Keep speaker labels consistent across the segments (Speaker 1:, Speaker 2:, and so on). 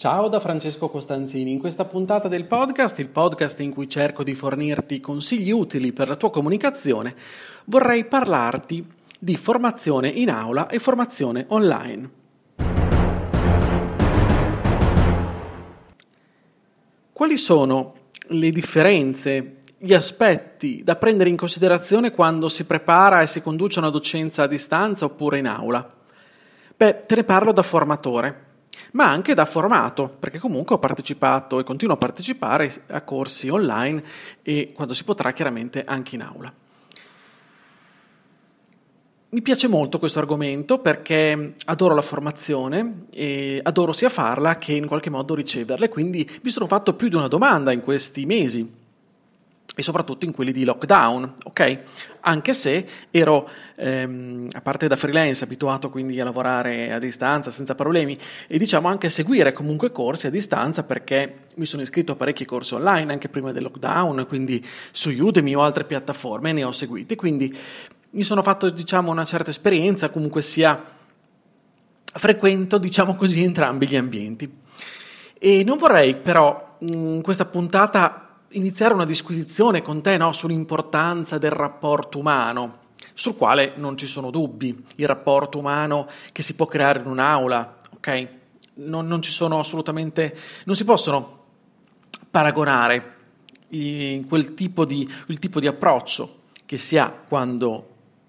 Speaker 1: Ciao da Francesco Costanzini. In questa puntata del podcast, il podcast in cui cerco di fornirti consigli utili per la tua comunicazione, vorrei parlarti di formazione in aula e formazione online. Quali sono le differenze, gli aspetti da prendere in considerazione quando si prepara e si conduce una docenza a distanza oppure in aula? Beh, te ne parlo da formatore ma anche da formato, perché comunque ho partecipato e continuo a partecipare a corsi online e quando si potrà chiaramente anche in aula. Mi piace molto questo argomento perché adoro la formazione e adoro sia farla che in qualche modo riceverla, quindi mi sono fatto più di una domanda in questi mesi e soprattutto in quelli di lockdown, ok? Anche se ero, ehm, a parte da freelance, abituato quindi a lavorare a distanza senza problemi e diciamo anche a seguire comunque corsi a distanza perché mi sono iscritto a parecchi corsi online anche prima del lockdown, quindi su Udemy o altre piattaforme ne ho seguiti, quindi mi sono fatto diciamo una certa esperienza, comunque sia frequento diciamo così entrambi gli ambienti. E non vorrei però in questa puntata iniziare una disquisizione con te no, sull'importanza del rapporto umano, sul quale non ci sono dubbi, il rapporto umano che si può creare in un'aula, ok? Non, non ci sono assolutamente, non si possono paragonare i, quel tipo di, il tipo di approccio che si ha quando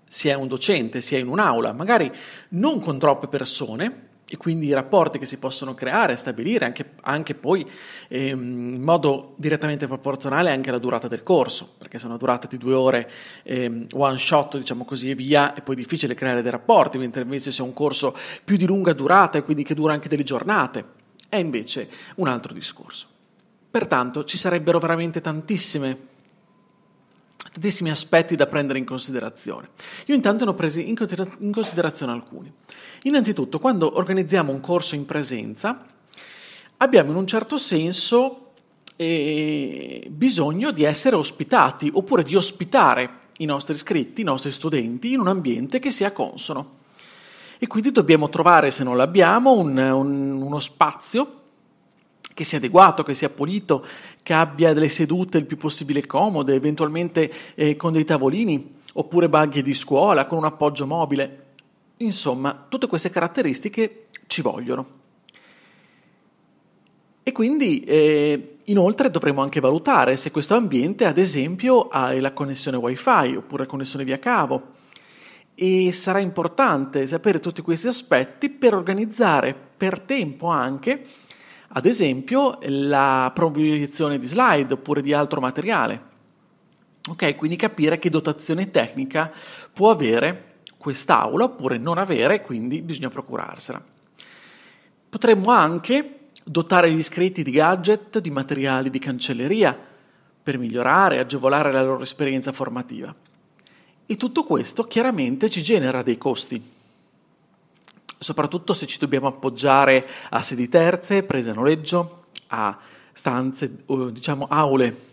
Speaker 1: si è un docente, si è in un'aula, magari non con troppe persone, e quindi i rapporti che si possono creare, stabilire anche, anche poi ehm, in modo direttamente proporzionale anche alla durata del corso, perché se una durata di due ore ehm, one shot, diciamo così, e via, è poi difficile creare dei rapporti, mentre invece se è un corso più di lunga durata e quindi che dura anche delle giornate, è invece un altro discorso. Pertanto ci sarebbero veramente tantissime tantissimi aspetti da prendere in considerazione. Io intanto ne ho presi in considerazione alcuni. Innanzitutto, quando organizziamo un corso in presenza, abbiamo in un certo senso eh, bisogno di essere ospitati oppure di ospitare i nostri iscritti, i nostri studenti, in un ambiente che sia consono. E quindi dobbiamo trovare, se non l'abbiamo, un, un, uno spazio che sia adeguato, che sia pulito, che abbia delle sedute il più possibile comode, eventualmente eh, con dei tavolini, oppure baghe di scuola, con un appoggio mobile. Insomma, tutte queste caratteristiche ci vogliono. E quindi eh, inoltre dovremo anche valutare se questo ambiente, ad esempio, ha la connessione wifi oppure connessione via cavo. E sarà importante sapere tutti questi aspetti per organizzare per tempo anche ad esempio la proiezione di slide oppure di altro materiale. Ok, quindi capire che dotazione tecnica può avere quest'aula oppure non avere, quindi bisogna procurarsela. Potremmo anche dotare gli iscritti di gadget, di materiali di cancelleria per migliorare e agevolare la loro esperienza formativa. E tutto questo chiaramente ci genera dei costi soprattutto se ci dobbiamo appoggiare a sedi terze, prese a noleggio, a stanze, diciamo aule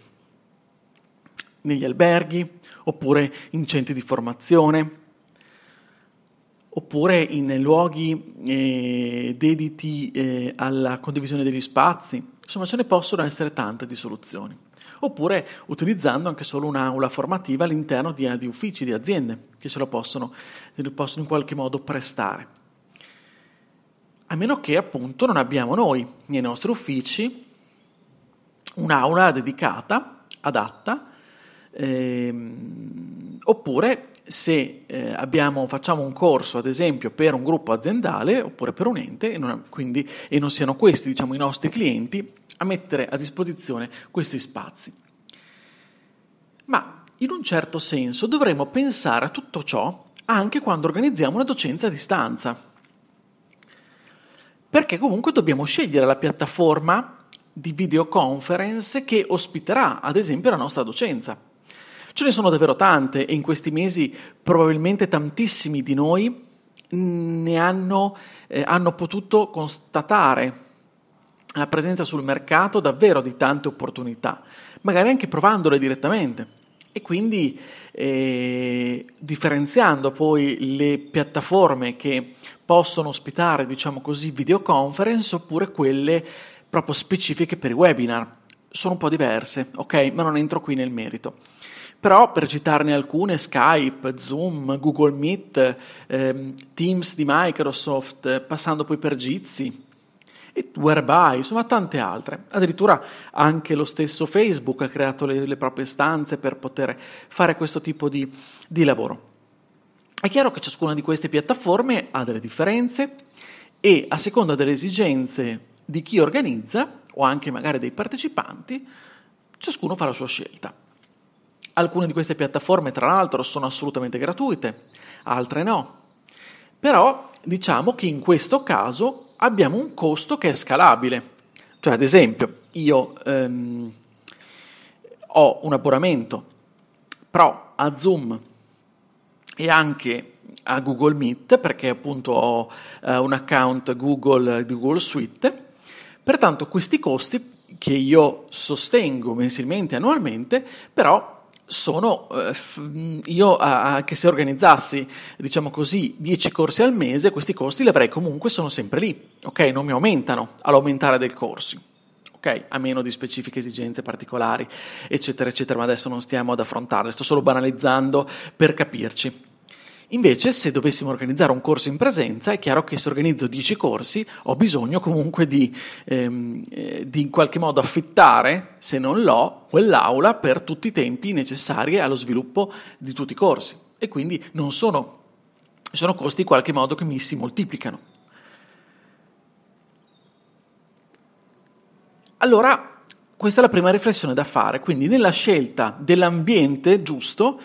Speaker 1: negli alberghi, oppure in centri di formazione, oppure in luoghi eh, dediti eh, alla condivisione degli spazi. Insomma, ce ne possono essere tante di soluzioni. Oppure utilizzando anche solo un'aula formativa all'interno di, di uffici, di aziende, che ce lo possono, lo possono in qualche modo prestare a meno che appunto non abbiamo noi nei nostri uffici un'aula dedicata, adatta, ehm, oppure se eh, abbiamo, facciamo un corso ad esempio per un gruppo aziendale oppure per un ente e non, quindi, e non siano questi diciamo, i nostri clienti a mettere a disposizione questi spazi. Ma in un certo senso dovremmo pensare a tutto ciò anche quando organizziamo una docenza a distanza perché comunque dobbiamo scegliere la piattaforma di videoconference che ospiterà, ad esempio, la nostra docenza. Ce ne sono davvero tante e in questi mesi probabilmente tantissimi di noi ne hanno, eh, hanno potuto constatare la presenza sul mercato davvero di tante opportunità, magari anche provandole direttamente e quindi eh, differenziando poi le piattaforme che possono ospitare, diciamo così, videoconference oppure quelle proprio specifiche per i webinar. Sono un po' diverse, ok? Ma non entro qui nel merito. Però per citarne alcune, Skype, Zoom, Google Meet, ehm, Teams di Microsoft, passando poi per Jitsi, e Whereby, insomma tante altre. Addirittura anche lo stesso Facebook ha creato le, le proprie stanze per poter fare questo tipo di, di lavoro. È chiaro che ciascuna di queste piattaforme ha delle differenze e a seconda delle esigenze di chi organizza o anche magari dei partecipanti, ciascuno fa la sua scelta. Alcune di queste piattaforme, tra l'altro, sono assolutamente gratuite, altre no. Però diciamo che in questo caso abbiamo un costo che è scalabile. Cioè, ad esempio, io ehm, ho un abbonamento Pro a Zoom e anche a Google Meet perché appunto ho eh, un account Google Google Suite. Pertanto questi costi che io sostengo mensilmente, annualmente, però sono eh, io anche se organizzassi diciamo così 10 corsi al mese questi costi li avrei comunque sono sempre lì ok? Non mi aumentano all'aumentare dei corsi ok? A meno di specifiche esigenze particolari eccetera eccetera ma adesso non stiamo ad affrontarle sto solo banalizzando per capirci Invece, se dovessimo organizzare un corso in presenza, è chiaro che se organizzo 10 corsi ho bisogno comunque di, ehm, eh, di in qualche modo affittare, se non l'ho, quell'aula per tutti i tempi necessari allo sviluppo di tutti i corsi. E quindi non sono, sono costi in qualche modo che mi si moltiplicano. Allora, questa è la prima riflessione da fare. Quindi, nella scelta dell'ambiente giusto,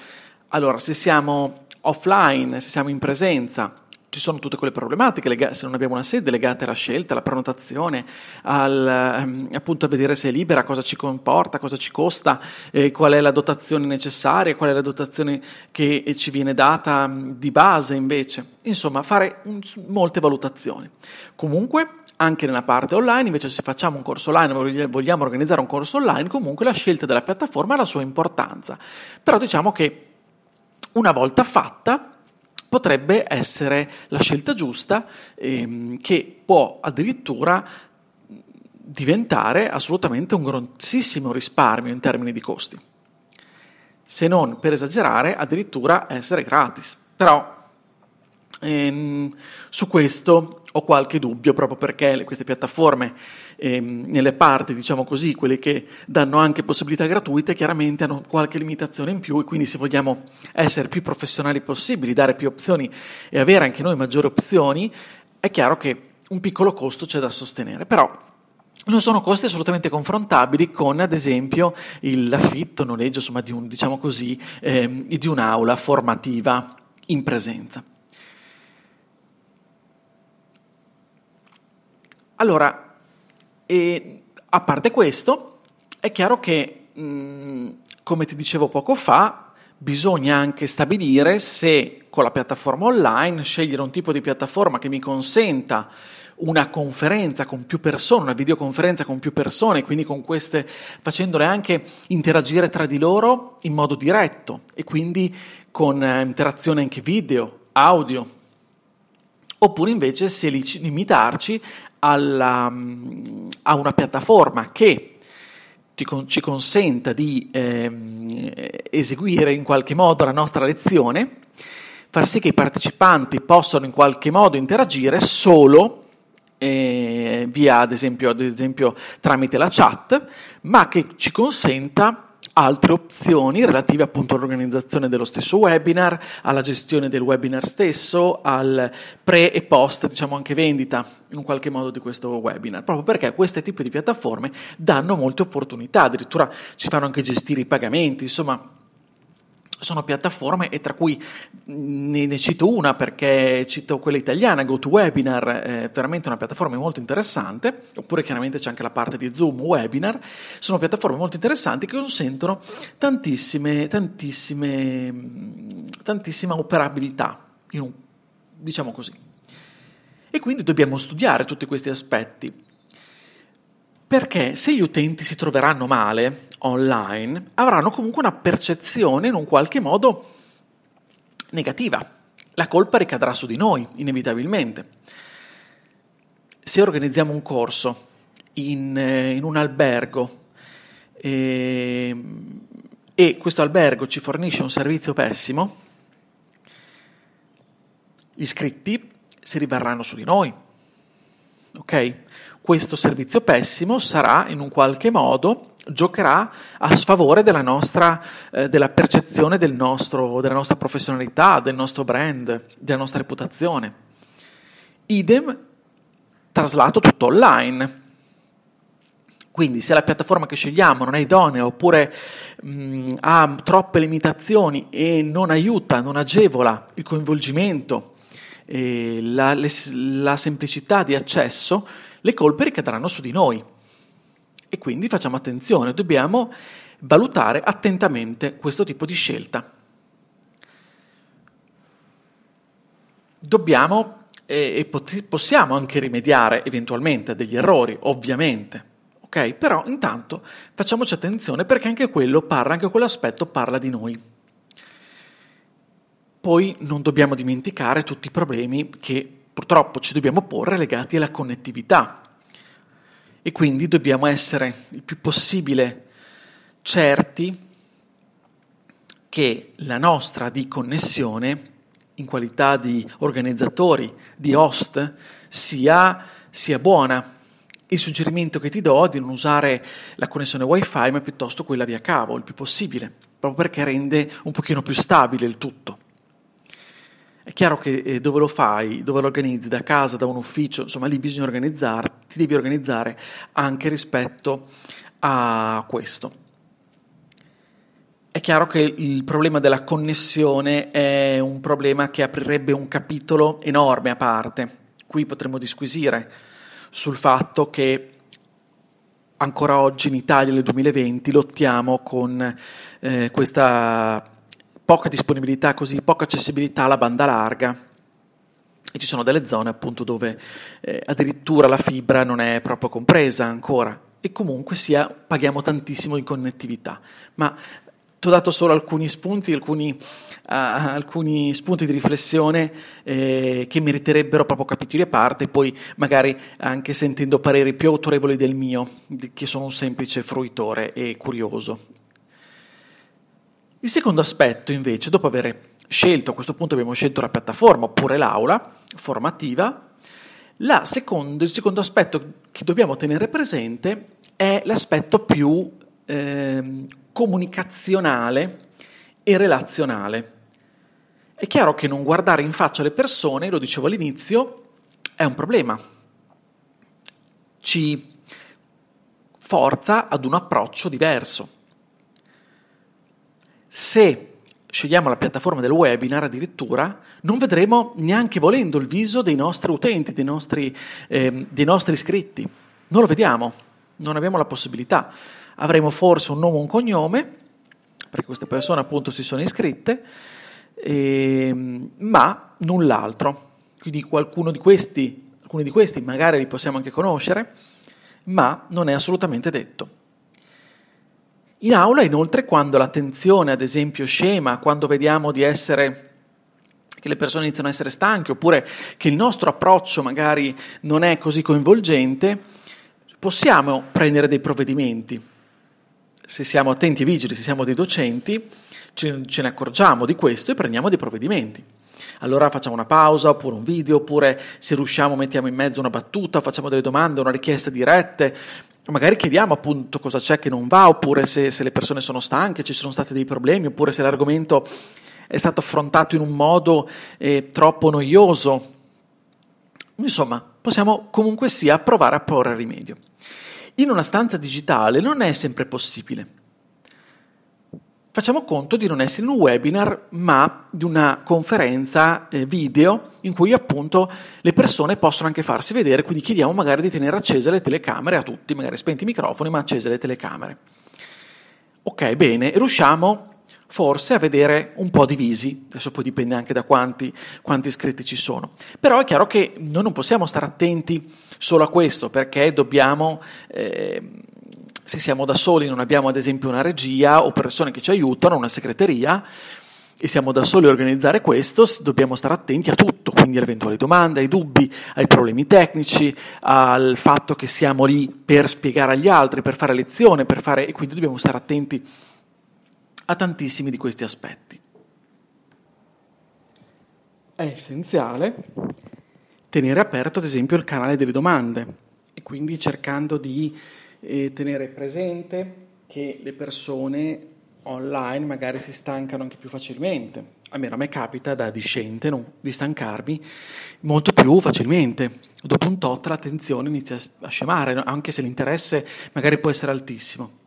Speaker 1: allora se siamo offline, se siamo in presenza, ci sono tutte quelle problematiche, se non abbiamo una sede legate alla scelta, alla prenotazione, al, ehm, appunto a vedere se è libera, cosa ci comporta, cosa ci costa, eh, qual è la dotazione necessaria, qual è la dotazione che ci viene data di base invece. Insomma, fare un, molte valutazioni. Comunque, anche nella parte online, invece se facciamo un corso online, vogliamo organizzare un corso online, comunque la scelta della piattaforma ha la sua importanza. Però diciamo che una volta fatta, potrebbe essere la scelta giusta ehm, che può addirittura diventare assolutamente un grossissimo risparmio in termini di costi. Se non, per esagerare, addirittura essere gratis. Però ehm, su questo ho qualche dubbio proprio perché queste piattaforme, ehm, nelle parti, diciamo così, quelle che danno anche possibilità gratuite, chiaramente hanno qualche limitazione in più e quindi se vogliamo essere più professionali possibili, dare più opzioni e avere anche noi maggiori opzioni, è chiaro che un piccolo costo c'è da sostenere. Però non sono costi assolutamente confrontabili con, ad esempio, l'affitto, noleggio, insomma, di, un, diciamo così, ehm, di un'aula formativa in presenza. Allora, e, a parte questo, è chiaro che, mh, come ti dicevo poco fa, bisogna anche stabilire se con la piattaforma online scegliere un tipo di piattaforma che mi consenta una conferenza con più persone, una videoconferenza con più persone, quindi con queste facendole anche interagire tra di loro in modo diretto e quindi con eh, interazione anche video, audio. Oppure invece se limitarci alla, mm, a una piattaforma che ci consenta di ehm, eseguire in qualche modo la nostra lezione, far sì che i partecipanti possano in qualche modo interagire solo eh, via, ad esempio, ad esempio, tramite la chat, ma che ci consenta altre opzioni relative appunto all'organizzazione dello stesso webinar, alla gestione del webinar stesso, al pre e post, diciamo anche vendita in qualche modo di questo webinar, proprio perché questi tipi di piattaforme danno molte opportunità, addirittura ci fanno anche gestire i pagamenti, insomma sono piattaforme e tra cui ne, ne, cito una perché cito quella italiana, GoToWebinar, è veramente una piattaforma molto interessante, oppure chiaramente c'è anche la parte di Zoom Webinar, sono piattaforme molto interessanti che consentono tantissime, tantissime, tantissima operabilità, un, diciamo così. E quindi dobbiamo studiare tutti questi aspetti. Perché se gli utenti si troveranno male online, avranno comunque una percezione in un qualche modo negativa. La colpa ricadrà su di noi, inevitabilmente. Se organizziamo un corso in, eh, in un albergo eh, e questo albergo ci fornisce un servizio pessimo, gli iscritti si riverranno su di noi. Ok? Questo servizio pessimo sarà in un qualche modo giocherà a sfavore della nostra eh, della percezione del nostro, della nostra professionalità, del nostro brand, della nostra reputazione. Idem traslato tutto online. Quindi se la piattaforma che scegliamo non è idonea oppure mh, ha troppe limitazioni e non aiuta, non agevola il coinvolgimento, eh, la, le, la semplicità di accesso, le colpe ricadranno su di noi. E quindi facciamo attenzione, dobbiamo valutare attentamente questo tipo di scelta. Dobbiamo e, pot- possiamo anche rimediare eventualmente degli errori, ovviamente. Ok? Però intanto facciamoci attenzione perché anche quello parla, anche quell'aspetto parla di noi. Poi non dobbiamo dimenticare tutti i problemi che purtroppo ci dobbiamo porre legati alla connettività e quindi dobbiamo essere il più possibile certi che la nostra di connessione in qualità di organizzatori, di host, sia, sia buona. Il suggerimento che ti do è di non usare la connessione wifi ma piuttosto quella via cavo, il più possibile, proprio perché rende un pochino più stabile il tutto. È chiaro che eh, dove lo fai, dove lo organizzi, da casa, da un ufficio, insomma lì bisogna organizzare, ti devi organizzare anche rispetto a questo. È chiaro che il problema della connessione è un problema che aprirebbe un capitolo enorme a parte. Qui potremmo disquisire sul fatto che ancora oggi in Italia nel 2020 lottiamo con eh, questa poca disponibilità, così poca accessibilità alla banda larga. E ci sono delle zone appunto dove eh, addirittura la fibra non è proprio compresa ancora. E comunque sia paghiamo tantissimo in connettività. Ma ti ho dato solo alcuni spunti, alcuni, uh, alcuni spunti di riflessione eh, che meriterebbero proprio capitoli a parte, poi magari anche sentendo pareri più autorevoli del mio, che sono un semplice fruitore e curioso il secondo aspetto, invece, dopo aver scelto, a questo punto abbiamo scelto la piattaforma oppure l'aula formativa, secondo, il secondo aspetto che dobbiamo tenere presente è l'aspetto più eh, comunicazionale e relazionale. È chiaro che non guardare in faccia le persone, lo dicevo all'inizio, è un problema. Ci forza ad un approccio diverso se scegliamo la piattaforma del webinar addirittura, non vedremo neanche volendo il viso dei nostri utenti, dei nostri, eh, dei nostri iscritti. Non lo vediamo, non abbiamo la possibilità. Avremo forse un nome e un cognome, perché queste persone appunto si sono iscritte, eh, ma null'altro. Quindi qualcuno di questi, alcuni di questi magari li possiamo anche conoscere, ma non è assolutamente detto. In aula, inoltre, quando l'attenzione, ad esempio, scema, quando vediamo di essere che le persone iniziano a essere stanche oppure che il nostro approccio magari non è così coinvolgente, possiamo prendere dei provvedimenti. Se siamo attenti e vigili, se siamo dei docenti, ce, ne accorgiamo di questo e prendiamo dei provvedimenti. Allora facciamo una pausa, oppure un video, oppure se riusciamo mettiamo in mezzo una battuta, facciamo delle domande, una richiesta dirette, magari chiediamo appunto cosa c'è che non va, oppure se, se, le persone sono stanche, ci sono stati dei problemi, oppure se l'argomento è stato affrontato in un modo eh, troppo noioso. Insomma, possiamo comunque sia provare a porre rimedio. In una stanza digitale non è sempre possibile. Facciamo conto di non essere in un webinar, ma di una conferenza eh, video in cui appunto le persone possono anche farsi vedere, quindi chiediamo magari di tenere accese le telecamere a tutti, magari spenti i microfoni, ma accese le telecamere. Ok, bene, riusciamo forse a vedere un po' divisi, adesso poi dipende anche da quanti, quanti iscritti ci sono. Però è chiaro che noi non possiamo stare attenti solo a questo, perché dobbiamo... Eh, se siamo da soli, non abbiamo ad esempio una regia o persone che ci aiutano, una segreteria, e siamo da soli a organizzare questo, dobbiamo stare attenti a tutto, quindi alle eventuali domande, ai dubbi, ai problemi tecnici, al fatto che siamo lì per spiegare agli altri, per fare lezione, per fare, e quindi dobbiamo stare attenti a tantissimi di questi aspetti. È essenziale tenere aperto, ad esempio, il canale delle domande e quindi cercando di e tenere presente che le persone online magari si stancano anche più facilmente. Almeno a me capita da discente no? di stancarmi molto più facilmente. Dopo un tot l'attenzione inizia a scemare, anche se l'interesse magari può essere altissimo.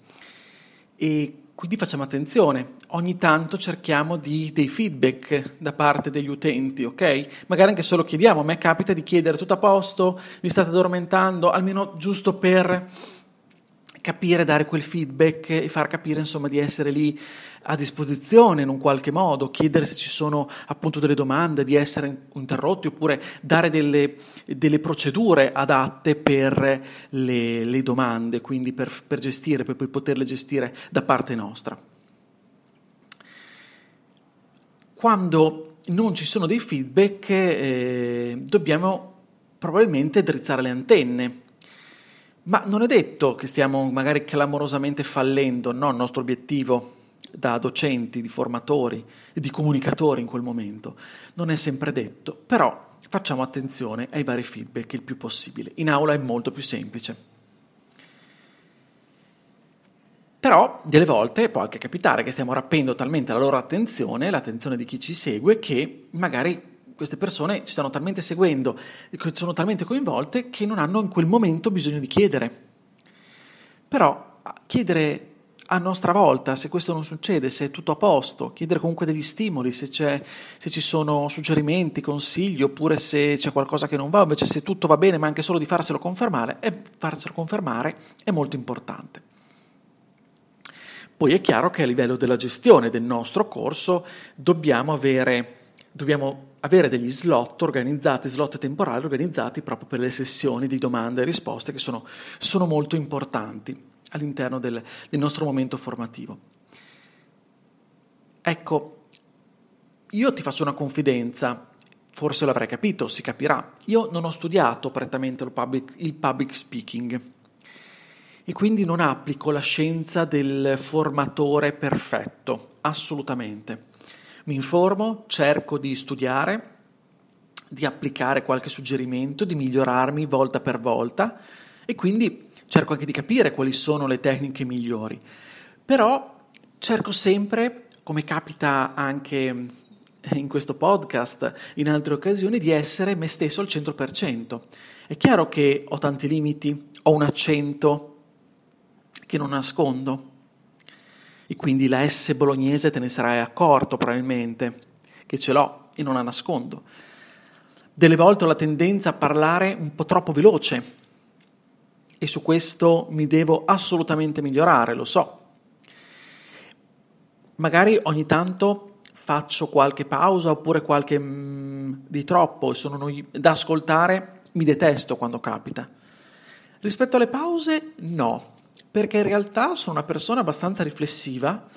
Speaker 1: E quindi facciamo attenzione, ogni tanto cerchiamo di, dei feedback da parte degli utenti, ok? Magari anche solo chiediamo, a me capita di chiedere tutto a posto, vi state addormentando, almeno giusto per capire, dare quel feedback e far capire insomma di essere lì a disposizione in un qualche modo, chiedere se ci sono appunto delle domande, di essere interrotti oppure dare delle, delle procedure adatte per le, le domande, quindi per, per gestire, per poi poterle gestire da parte nostra. Quando non ci sono dei feedback eh, dobbiamo probabilmente drizzare le antenne ma non è detto che stiamo magari clamorosamente fallendo, no, il nostro obiettivo da docenti, di formatori e di comunicatori in quel momento. Non è sempre detto, però facciamo attenzione ai vari feedback il più possibile. In aula è molto più semplice. Però delle volte può anche capitare che stiamo rappendo talmente la loro attenzione, l'attenzione di chi ci segue, che magari queste persone ci stanno talmente seguendo, sono talmente coinvolte che non hanno in quel momento bisogno di chiedere. Però chiedere a nostra volta, se questo non succede, se è tutto a posto, chiedere comunque degli stimoli, se, se, ci sono suggerimenti, consigli, oppure se c'è qualcosa che non va, invece se tutto va bene, ma anche solo di farselo confermare, e farselo confermare è molto importante. Poi è chiaro che a livello della gestione del nostro corso dobbiamo avere, dobbiamo avere degli slot organizzati, slot temporali organizzati proprio per le sessioni di domande e risposte che sono, sono molto importanti all'interno del, del nostro momento formativo. Ecco, io ti faccio una confidenza, forse l'avrai capito, si capirà. Io non ho studiato prettamente il public, il public speaking e quindi non applico la scienza del formatore perfetto, assolutamente mi informo, cerco di studiare, di applicare qualche suggerimento, di migliorarmi volta per volta e quindi cerco anche di capire quali sono le tecniche migliori. Però cerco sempre, come capita anche in questo podcast, in altre occasioni, di essere me stesso al 100%. È chiaro che ho tanti limiti, ho un accento che non nascondo, e quindi la S bolognese te ne sarai accorto probabilmente, che ce l'ho e non la nascondo. Delle volte ho la tendenza a parlare un po' troppo veloce e su questo mi devo assolutamente migliorare, lo so. Magari ogni tanto faccio qualche pausa oppure qualche mm, di troppo, sono noi, da ascoltare mi detesto quando capita. Rispetto alle pause, no, perché in realtà sono una persona abbastanza riflessiva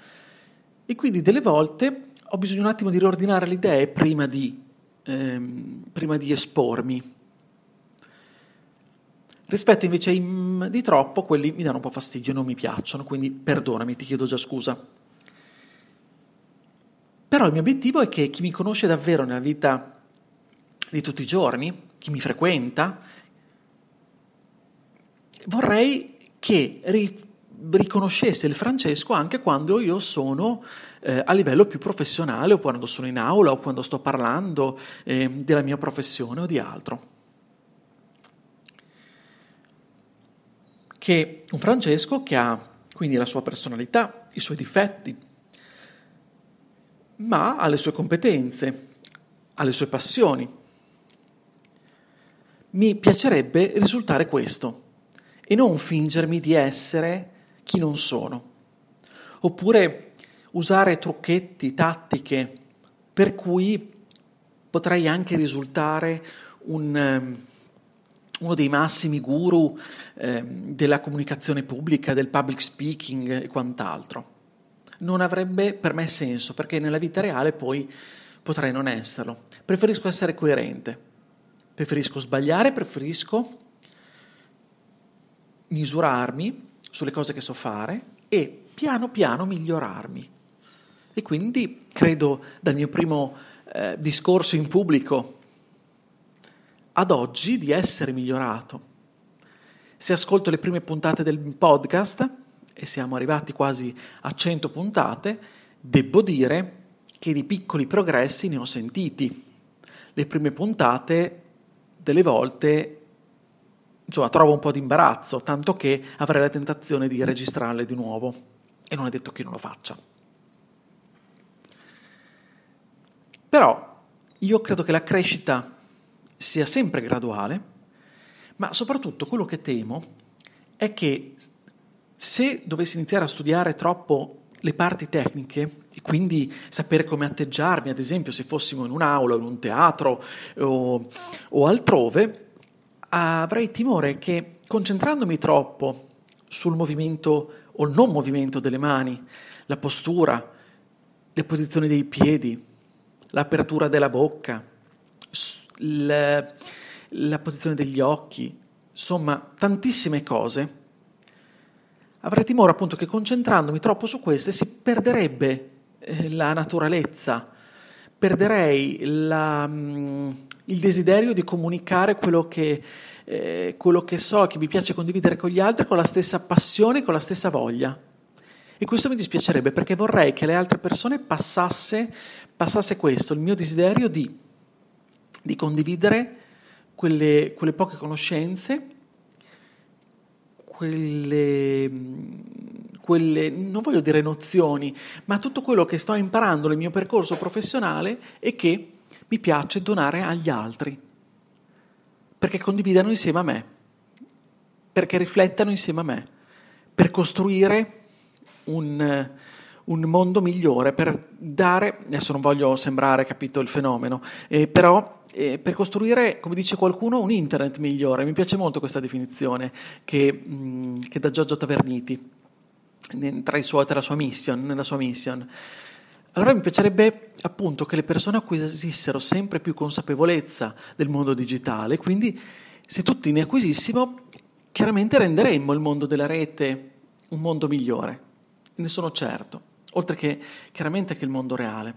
Speaker 1: e quindi delle volte ho bisogno un attimo di riordinare le idee prima di, ehm, prima di espormi. Rispetto invece ai mm, di troppo, quelli mi danno un po' fastidio, non mi piacciono, quindi perdonami, ti chiedo già scusa. Però il mio obiettivo è che chi mi conosce davvero nella vita di tutti i giorni, chi mi frequenta, vorrei che ri- riconoscesse il Francesco anche quando io sono eh, a livello più professionale o quando sono in aula o quando sto parlando eh, della mia professione o di altro. Che un Francesco che ha quindi la sua personalità, i suoi difetti, ma alle sue competenze, alle sue passioni. Mi piacerebbe risultare questo e non fingermi di essere chi non sono. Oppure usare trucchetti, tattiche, per cui potrei anche risultare un, ehm, uno dei massimi guru eh, della comunicazione pubblica, del public speaking e quant'altro. Non avrebbe per me senso, perché nella vita reale poi potrei non esserlo. Preferisco essere coerente, preferisco sbagliare, preferisco misurarmi sulle cose che so fare e piano piano migliorarmi. E quindi credo dal mio primo eh, discorso in pubblico ad oggi di essere migliorato. Se ascolto le prime puntate del podcast, e siamo arrivati quasi a 100 puntate, devo dire che di piccoli progressi ne ho sentiti. Le prime puntate, delle volte, insomma, trovo un po' di imbarazzo, tanto che avrei la tentazione di registrarle di nuovo. E non è detto che non lo faccia. Però io credo che la crescita sia sempre graduale, ma soprattutto quello che temo è che se dovessi iniziare a studiare troppo le parti tecniche e quindi sapere come atteggiarmi, ad esempio se fossimo in un'aula, in un teatro o, o altrove, avrei timore che concentrandomi troppo sul movimento o non movimento delle mani, la postura, le posizioni dei piedi, l'apertura della bocca, la, la posizione degli occhi, insomma tantissime cose, avrei timore appunto che concentrandomi troppo su queste si perderebbe eh, la naturalezza, perderei la, mh, mm, il desiderio di comunicare quello che, eh, quello che so, che mi piace condividere con gli altri con la stessa passione, con la stessa voglia. E questo mi dispiacerebbe perché vorrei che alle altre persone passasse passasse questo, il mio desiderio di, di condividere quelle, quelle, poche conoscenze, quelle, quelle, non voglio dire nozioni, ma tutto quello che sto imparando nel mio percorso professionale e che mi piace donare agli altri, perché condividano insieme a me, perché riflettano insieme a me, per costruire un un mondo migliore, per dare, adesso non voglio sembrare capito il fenomeno, eh, però eh, per costruire, come dice qualcuno, un internet migliore. Mi piace molto questa definizione che, mh, mm, che dà Giorgio Taverniti tra, suoi, tra la sua mission, nella sua mission. Allora mi piacerebbe appunto che le persone acquisissero sempre più consapevolezza del mondo digitale, quindi se tutti ne acquisissimo, chiaramente renderemmo il mondo della rete un mondo migliore, ne sono certo oltre che chiaramente che il mondo reale.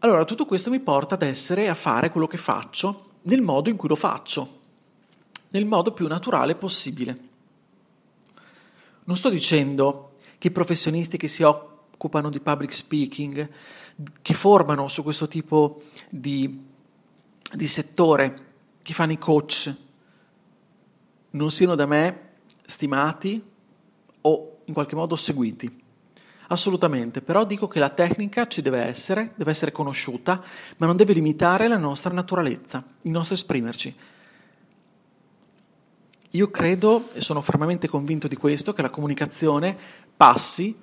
Speaker 1: Allora tutto questo mi porta ad essere, a fare quello che faccio nel modo in cui lo faccio, nel modo più naturale possibile. Non sto dicendo che i professionisti che si occupano di public speaking, che formano su questo tipo di, di settore, che fanno i coach, non siano da me stimati o in qualche modo seguiti. Assolutamente, però dico che la tecnica ci deve essere, deve essere conosciuta, ma non deve limitare la nostra naturalezza, il nostro esprimerci. Io credo e sono fermamente convinto di questo, che la comunicazione passi,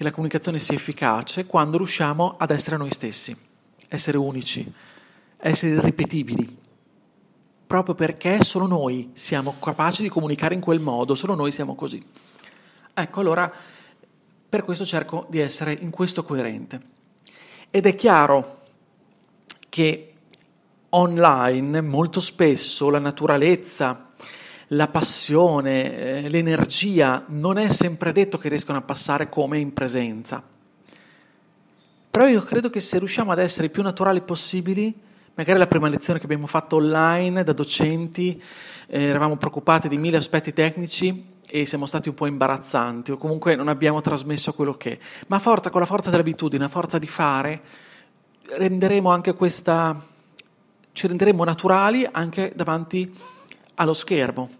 Speaker 1: che la comunicazione sia efficace quando riusciamo ad essere noi stessi, essere unici, essere irripetibili, proprio perché solo noi siamo capaci di comunicare in quel modo, solo noi siamo così. Ecco, allora per questo cerco di essere in questo coerente. Ed è chiaro che online molto spesso la naturalezza, la passione, eh, l'energia non è sempre detto che riescono a passare come in presenza. Però io credo che se riusciamo ad essere i più naturali possibili, magari la prima lezione che abbiamo fatto online da docenti, eh, eravamo preoccupati di mille aspetti tecnici, e siamo stati un po' imbarazzanti o comunque non abbiamo trasmesso quello che è. Ma forza, con la forza dell'abitudine, la forza di fare, renderemo anche questa, ci renderemo naturali anche davanti allo schermo.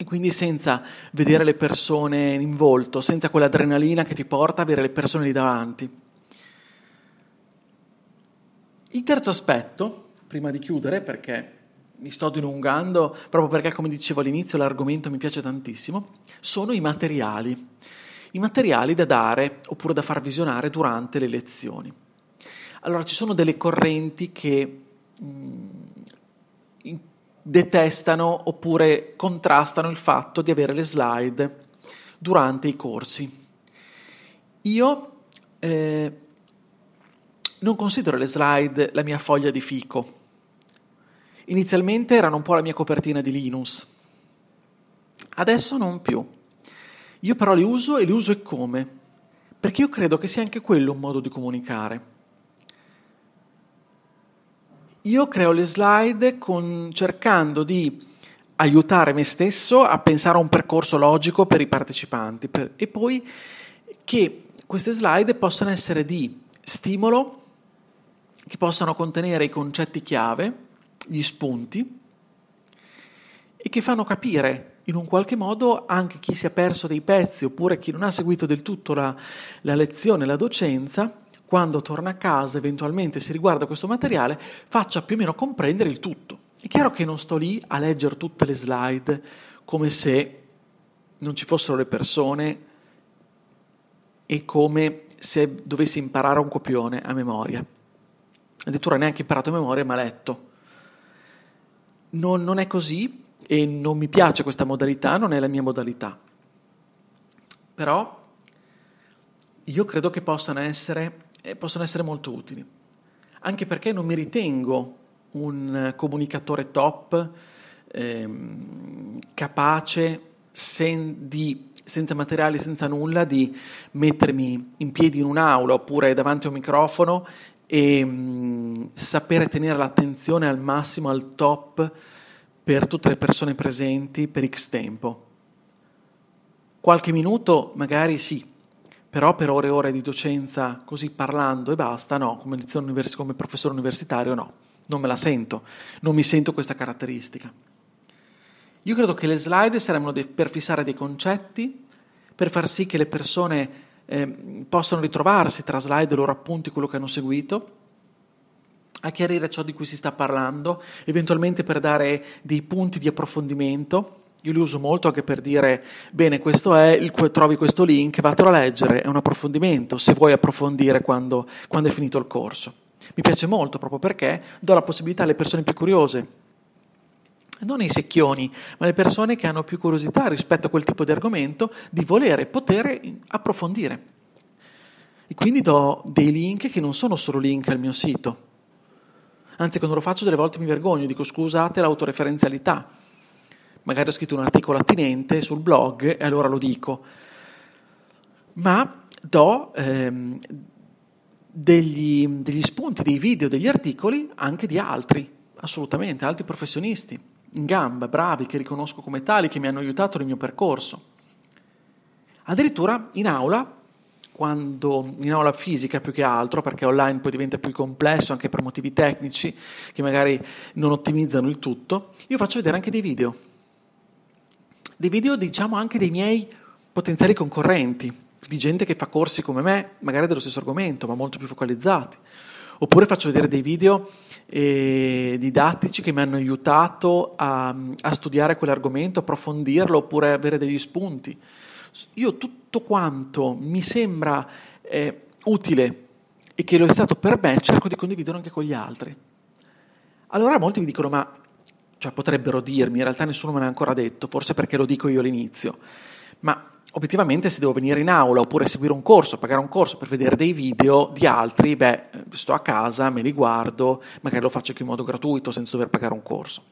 Speaker 1: E quindi senza vedere le persone in volto, senza quell'adrenalina che ti porta a avere le persone lì davanti. Il terzo aspetto, prima di chiudere, perché mi sto dilungando, proprio perché, come dicevo all'inizio, l'argomento mi piace tantissimo, sono i materiali. I materiali da dare oppure da far visionare durante le lezioni. Allora, ci sono delle correnti che mh, mm, detestano oppure contrastano il fatto di avere le slide durante i corsi. Io eh, non considero le slide la mia foglia di fico. Inizialmente erano un po' la mia copertina di Linux, adesso non più. Io però li uso e li uso e come? Perché io credo che sia anche quello un modo di comunicare. Io creo le slide con, cercando di aiutare me stesso a pensare a un percorso logico per i partecipanti per, e poi che queste slide possano essere di stimolo che possano contenere i concetti chiave, gli spunti, e che fanno capire in un qualche modo anche chi si è perso dei pezzi oppure chi non ha seguito del tutto la, la lezione, la docenza, quando torna a casa, eventualmente si riguarda questo materiale, faccia più o meno comprendere il tutto. È chiaro che non sto lì a leggere tutte le slide come se non ci fossero le persone e come se dovessi imparare un copione a memoria addirittura neanche imparato a memoria, ma letto. Non, non è così e non mi piace questa modalità, non è la mia modalità. Però io credo che possano essere, eh, possano essere molto utili, anche perché non mi ritengo un comunicatore top ehm, capace sen, di, senza materiali, senza nulla, di mettermi in piedi in un'aula oppure davanti a un microfono e mh, mm, sapere tenere l'attenzione al massimo, al top per tutte le persone presenti per X tempo. Qualche minuto magari sì, però per ore e ore di docenza così parlando e basta, no, come, universi- come professore universitario no, non me la sento, non mi sento questa caratteristica. Io credo che le slide de- per fissare dei concetti, per far sì che le persone eh, possono ritrovarsi tra slide loro appunti quello che hanno seguito, a chiarire ciò di cui si sta parlando, eventualmente per dare dei punti di approfondimento. Io li uso molto anche per dire, bene, questo è, il, trovi questo link, vatelo a leggere, è un approfondimento, se vuoi approfondire quando, quando è finito il corso. Mi piace molto proprio perché do la possibilità alle persone più curiose non i secchioni, ma le persone che hanno più curiosità rispetto a quel tipo di argomento, di volere poter approfondire. E quindi do dei link che non sono solo link al mio sito. Anzi, quando lo faccio delle volte mi vergogno, dico scusate l'autoreferenzialità. Magari ho scritto un articolo attinente sul blog e allora lo dico. Ma do ehm, degli, degli spunti, dei video, degli articoli anche di altri, assolutamente, altri professionisti in gamba, bravi, che riconosco come tali, che mi hanno aiutato nel mio percorso. Addirittura in aula, quando in aula fisica più che altro, perché online poi diventa più complesso anche per motivi tecnici che magari non ottimizzano il tutto, io faccio vedere anche dei video. Dei video, diciamo, anche dei miei potenziali concorrenti, di gente che fa corsi come me, magari dello stesso argomento, ma molto più focalizzati. Oppure faccio vedere dei video eh, didattici che mi hanno aiutato a, a studiare quell'argomento, approfondirlo oppure avere degli spunti. Io tutto quanto mi sembra eh, utile e che lo è stato per me, cerco di condividerlo anche con gli altri. Allora molti mi dicono, ma cioè, potrebbero dirmi, in realtà nessuno me l'ha ancora detto, forse perché lo dico io all'inizio, ma obiettivamente se devo venire in aula oppure seguire un corso, pagare un corso per vedere dei video di altri, beh, sto a casa, me li guardo, magari lo faccio anche in modo gratuito senza dover pagare un corso.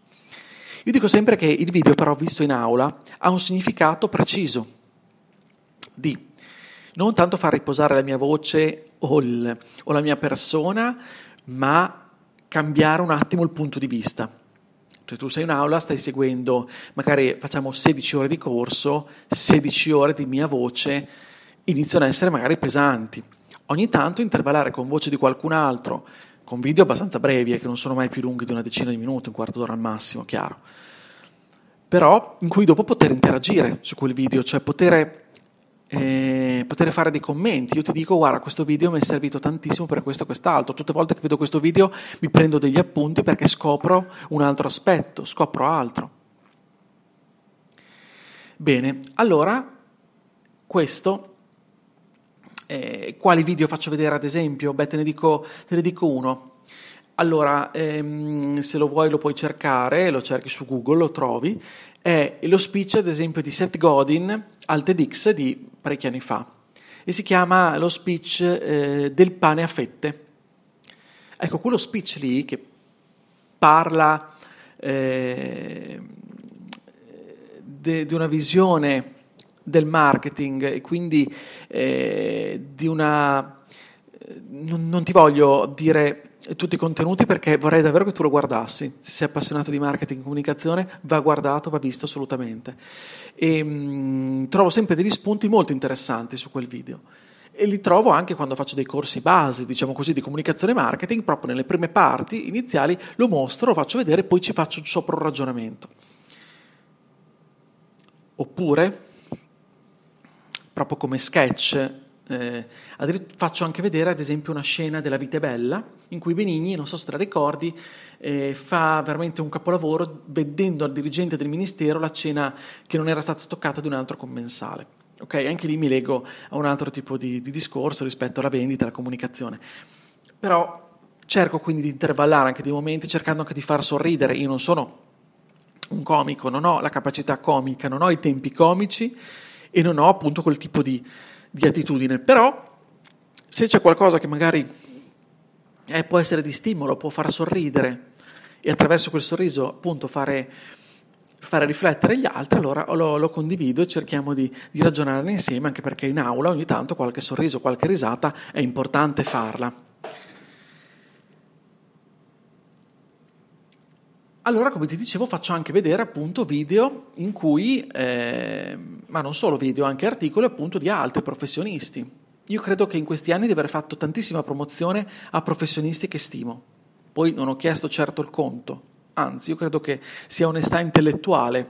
Speaker 1: Io dico sempre che il video però visto in aula ha un significato preciso. Di non tanto far riposare la mia voce o, il, o la mia persona, ma cambiare un attimo il punto di vista cioè tu sei in aula, stai seguendo, magari facciamo 16 ore di corso, 16 ore di mia voce, iniziano ad essere magari pesanti. Ogni tanto intervallare con voce di qualcun altro, con video abbastanza brevi, e che non sono mai più lunghi di una decina di minuti, un quarto d'ora al massimo, chiaro. però in cui dopo poter interagire su quel video, cioè poter, eh, poter fare dei commenti. Io ti dico, guarda, questo video mi è servito tantissimo per questo e quest'altro. Tutte le volte che vedo questo video mi prendo degli appunti perché scopro un altro aspetto, scopro altro. Bene, allora questo eh, quali video faccio vedere ad esempio? Beh, te ne dico, te ne dico uno. Allora, ehm, se lo vuoi lo puoi cercare, lo cerchi su Google, lo trovi. È lo speech, ad esempio, di Seth Godin al TEDx di parecchi anni fa. E si chiama lo speech eh, del pane a fette. Ecco, quello speech lì che parla eh, di una visione del marketing e quindi eh, di una... Non, non, ti voglio dire tutti i contenuti perché vorrei davvero che tu lo guardassi. Se sei appassionato di marketing e comunicazione, va guardato, va visto assolutamente. E, mh, mm, trovo sempre degli spunti molto interessanti su quel video. E li trovo anche quando faccio dei corsi base, diciamo così, di comunicazione e marketing, proprio nelle prime parti iniziali lo mostro, lo faccio vedere poi ci faccio sopra un ragionamento. Oppure proprio come sketch. Eh, faccio anche vedere ad esempio una scena della Vita è Bella in cui Benigni, non so se la ricordi, eh, fa veramente un capolavoro vedendo al dirigente del ministero la cena che non era stata toccata di un altro commensale. Okay? Anche lì mi leggo a un altro tipo di, di discorso rispetto alla vendita alla comunicazione. Però cerco quindi di intervallare anche dei momenti cercando anche di far sorridere. Io non sono un comico, non ho la capacità comica, non ho i tempi comici e non ho appunto quel tipo di, di attitudine. Però se c'è qualcosa che magari eh, può essere di stimolo, può far sorridere e attraverso quel sorriso appunto fare, fare riflettere gli altri, allora lo, lo condivido e cerchiamo di, di ragionarne insieme, anche perché in aula ogni tanto qualche sorriso, qualche risata è importante farla. Allora, come ti dicevo, faccio anche vedere appunto video in cui, eh, ma non solo video, anche articoli appunto di altri professionisti. Io credo che in questi anni di aver fatto tantissima promozione a professionisti che stimo. Poi non ho chiesto certo il conto, anzi, io credo che sia onestà intellettuale,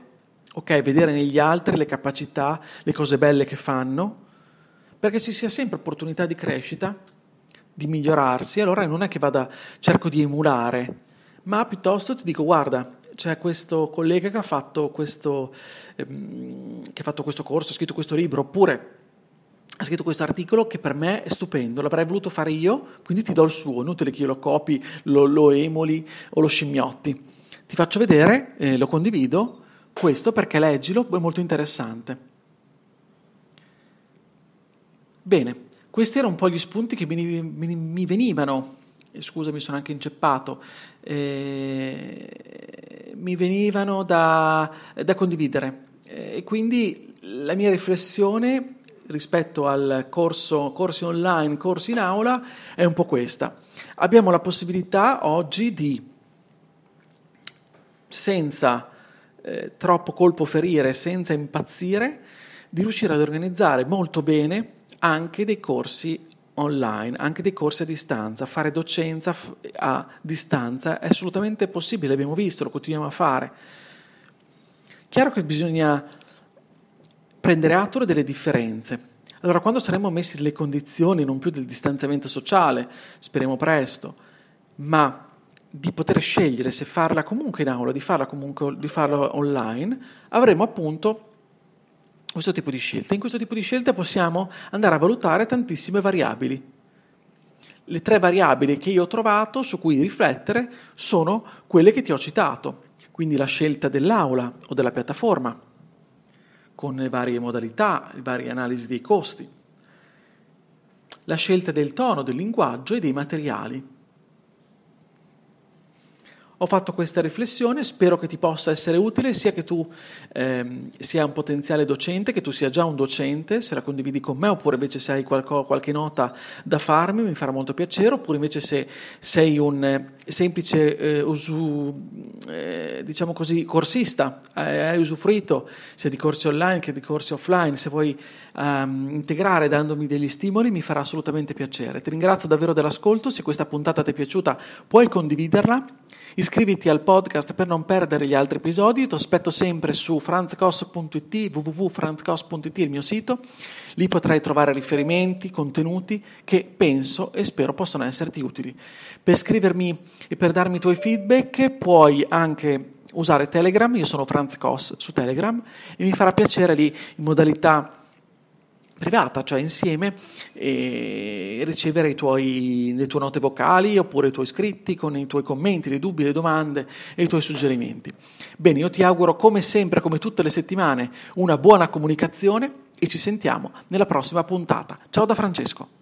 Speaker 1: ok? Vedere negli altri le capacità, le cose belle che fanno, perché ci sia sempre opportunità di crescita, di migliorarsi. Allora non è che vada, cerco di emulare ma piuttosto ti dico guarda, c'è questo collega che ha fatto questo, ehm, che ha fatto questo corso, ha scritto questo libro, oppure ha scritto questo articolo che per me è stupendo, l'avrei voluto fare io, quindi ti do il suo, inutile che io lo copi, lo, lo emoli o lo scimmiotti. Ti faccio vedere, eh, lo condivido, questo perché leggilo, è molto interessante. Bene, questi erano un po' gli spunti che mi, mi, mi venivano scusa mi sono anche inceppato, eh, mi venivano da, da condividere. E quindi la mia riflessione rispetto al corso, corsi online, corsi in aula, è un po' questa. Abbiamo la possibilità oggi di, senza eh, troppo colpo ferire, senza impazzire, di riuscire ad organizzare molto bene anche dei corsi online, anche dei corsi a distanza, fare docenza a distanza è assolutamente possibile, abbiamo visto, lo continuiamo a fare. Chiaro che bisogna prendere atto delle differenze. Allora, quando saremo messi nelle condizioni non più del distanziamento sociale, speriamo presto, ma di poter scegliere se farla comunque in aula, di farla comunque di farla online, avremo appunto questo tipo di scelte. In questo tipo di scelte possiamo andare a valutare tantissime variabili. Le tre variabili che io ho trovato su cui riflettere sono quelle che ti ho citato, quindi la scelta dell'aula o della piattaforma, con le varie modalità, le varie analisi dei costi, la scelta del tono, del linguaggio e dei materiali ho fatto questa riflessione, spero che ti possa essere utile, sia che tu ehm, sia un potenziale docente, che tu sia già un docente, se la condividi con me, oppure invece se hai qualco, qualche nota da farmi, mi farà molto piacere, oppure invece se sei un eh, semplice eh, usu, eh, diciamo così, corsista, hai usufruito sia di corsi online che di corsi offline, se vuoi um, integrare dandomi degli stimoli mi farà assolutamente piacere. Ti ringrazio davvero dell'ascolto, se questa puntata ti è piaciuta puoi condividerla. Iscriviti al podcast per non perdere gli altri episodi, ti aspetto sempre su franzcos.it, www.franzcos.it, il mio sito, lì potrai trovare riferimenti, contenuti che penso e spero possano esserti utili. Per scrivermi e per darmi i tuoi feedback puoi anche usare Telegram, io sono Franz Koss su Telegram e mi farà piacere lì in modalità privata, cioè insieme, e ricevere tuoi, le tue note vocali oppure i tuoi scritti con i tuoi commenti, le dubbi, le domande e i tuoi suggerimenti. Bene, io ti auguro come sempre, come tutte le settimane, una buona comunicazione e ci sentiamo nella prossima puntata. Ciao da Francesco.